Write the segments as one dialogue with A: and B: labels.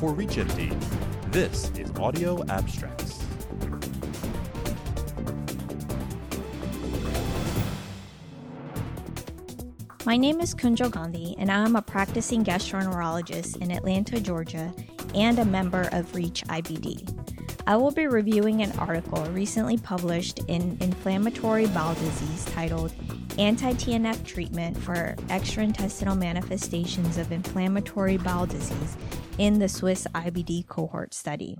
A: For ReachMD, this is Audio Abstracts.
B: My name is Kunjo Gandhi, and I'm a practicing gastroenterologist in Atlanta, Georgia, and a member of REACH IBD. I will be reviewing an article recently published in Inflammatory Bowel Disease titled Anti TNF Treatment for Extraintestinal Manifestations of Inflammatory Bowel Disease in the Swiss IBD Cohort Study.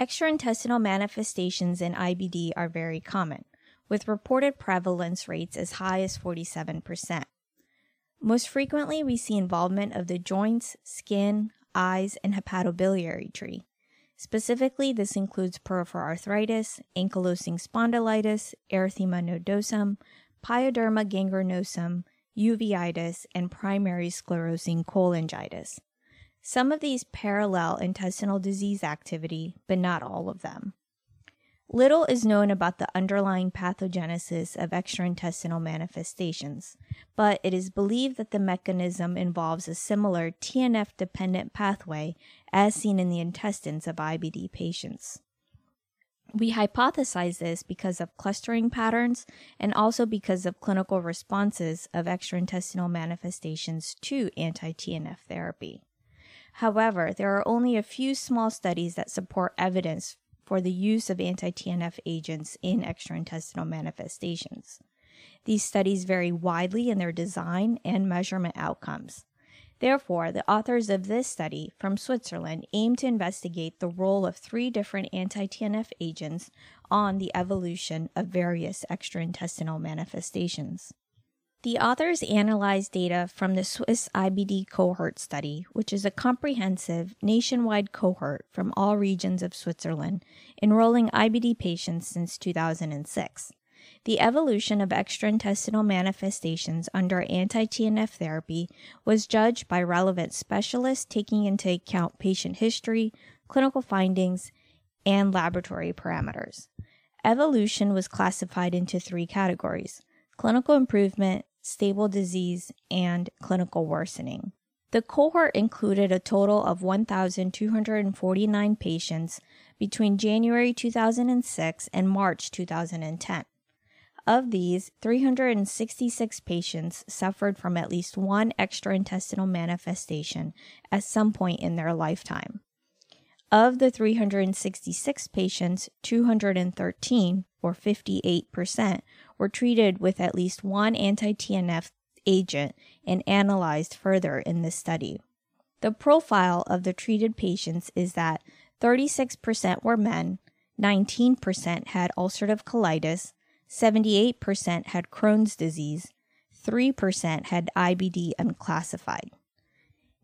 B: Extraintestinal manifestations in IBD are very common, with reported prevalence rates as high as 47%. Most frequently, we see involvement of the joints, skin, eyes, and hepatobiliary tree. Specifically, this includes peripheral arthritis, ankylosing spondylitis, erythema nodosum, pyoderma gangrenosum, uveitis, and primary sclerosing cholangitis. Some of these parallel intestinal disease activity, but not all of them. Little is known about the underlying pathogenesis of extraintestinal manifestations, but it is believed that the mechanism involves a similar TNF dependent pathway as seen in the intestines of IBD patients. We hypothesize this because of clustering patterns and also because of clinical responses of extraintestinal manifestations to anti TNF therapy. However, there are only a few small studies that support evidence for the use of anti TNF agents in extraintestinal manifestations. These studies vary widely in their design and measurement outcomes. Therefore, the authors of this study from Switzerland aim to investigate the role of three different anti TNF agents on the evolution of various extraintestinal manifestations. The authors analyzed data from the Swiss IBD cohort study, which is a comprehensive nationwide cohort from all regions of Switzerland, enrolling IBD patients since 2006. The evolution of extraintestinal manifestations under anti TNF therapy was judged by relevant specialists taking into account patient history, clinical findings, and laboratory parameters. Evolution was classified into three categories clinical improvement, stable disease, and clinical worsening. The cohort included a total of 1,249 patients between January 2006 and March 2010. Of these, 366 patients suffered from at least one extraintestinal manifestation at some point in their lifetime. Of the 366 patients, 213, or 58%, were treated with at least one anti TNF agent and analyzed further in this study. The profile of the treated patients is that 36% were men, 19% had ulcerative colitis, 78% had Crohn's disease, 3% had IBD unclassified.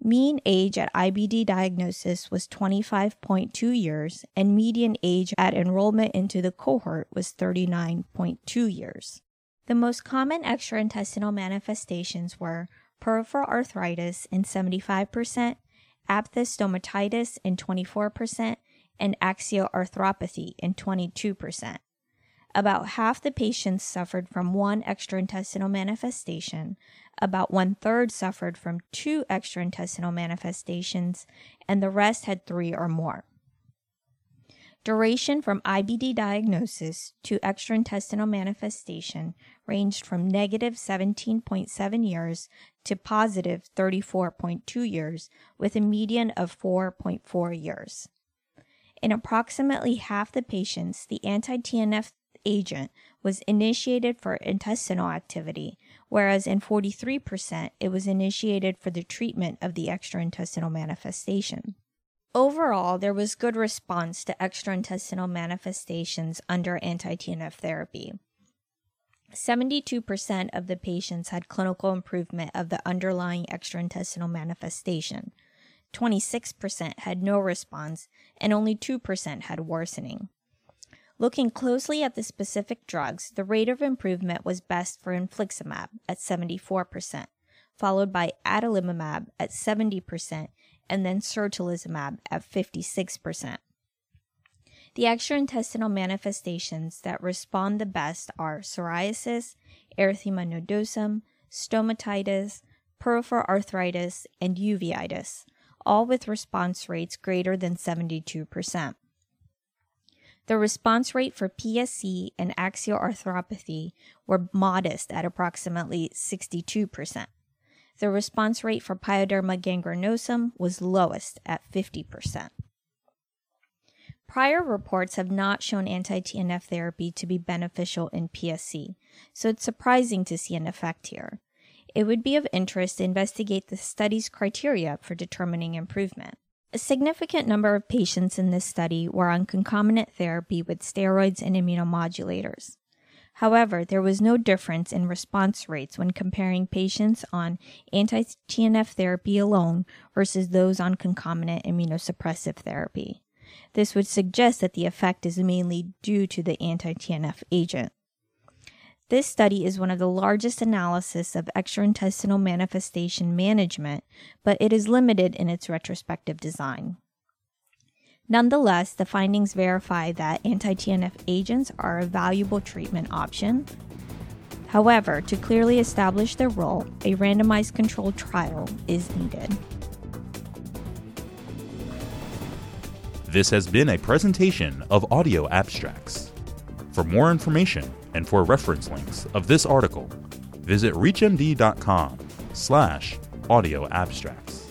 B: Mean age at IBD diagnosis was 25.2 years, and median age at enrollment into the cohort was 39.2 years. The most common extraintestinal manifestations were peripheral arthritis in 75%, aphthous stomatitis in 24%, and axial arthropathy in 22%. About half the patients suffered from one extraintestinal manifestation, about one third suffered from two extraintestinal manifestations, and the rest had three or more. Duration from IBD diagnosis to extraintestinal manifestation ranged from negative 17.7 years to positive 34.2 years, with a median of 4.4 years. In approximately half the patients, the anti TNF agent was initiated for intestinal activity, whereas in 43%, it was initiated for the treatment of the extraintestinal manifestation. Overall, there was good response to extraintestinal manifestations under anti TNF therapy. 72% of the patients had clinical improvement of the underlying extraintestinal manifestation. 26% had no response, and only 2% had worsening. Looking closely at the specific drugs, the rate of improvement was best for infliximab at 74%, followed by adalimumab at 70%, and then certolizumab at 56%. The extraintestinal manifestations that respond the best are psoriasis, erythema nodosum, stomatitis, peripheral arthritis, and uveitis, all with response rates greater than 72%. The response rate for PSC and axial arthropathy were modest at approximately 62%. The response rate for pyoderma gangrenosum was lowest at 50%. Prior reports have not shown anti TNF therapy to be beneficial in PSC, so it's surprising to see an effect here. It would be of interest to investigate the study's criteria for determining improvement. A significant number of patients in this study were on concomitant therapy with steroids and immunomodulators. However, there was no difference in response rates when comparing patients on anti TNF therapy alone versus those on concomitant immunosuppressive therapy. This would suggest that the effect is mainly due to the anti TNF agent. This study is one of the largest analysis of extraintestinal manifestation management, but it is limited in its retrospective design. Nonetheless, the findings verify that anti TNF agents are a valuable treatment option. However, to clearly establish their role, a randomized controlled trial is needed.
A: This has been a presentation of Audio Abstracts. For more information and for reference links of this article, visit reachmd.com slash audio abstract.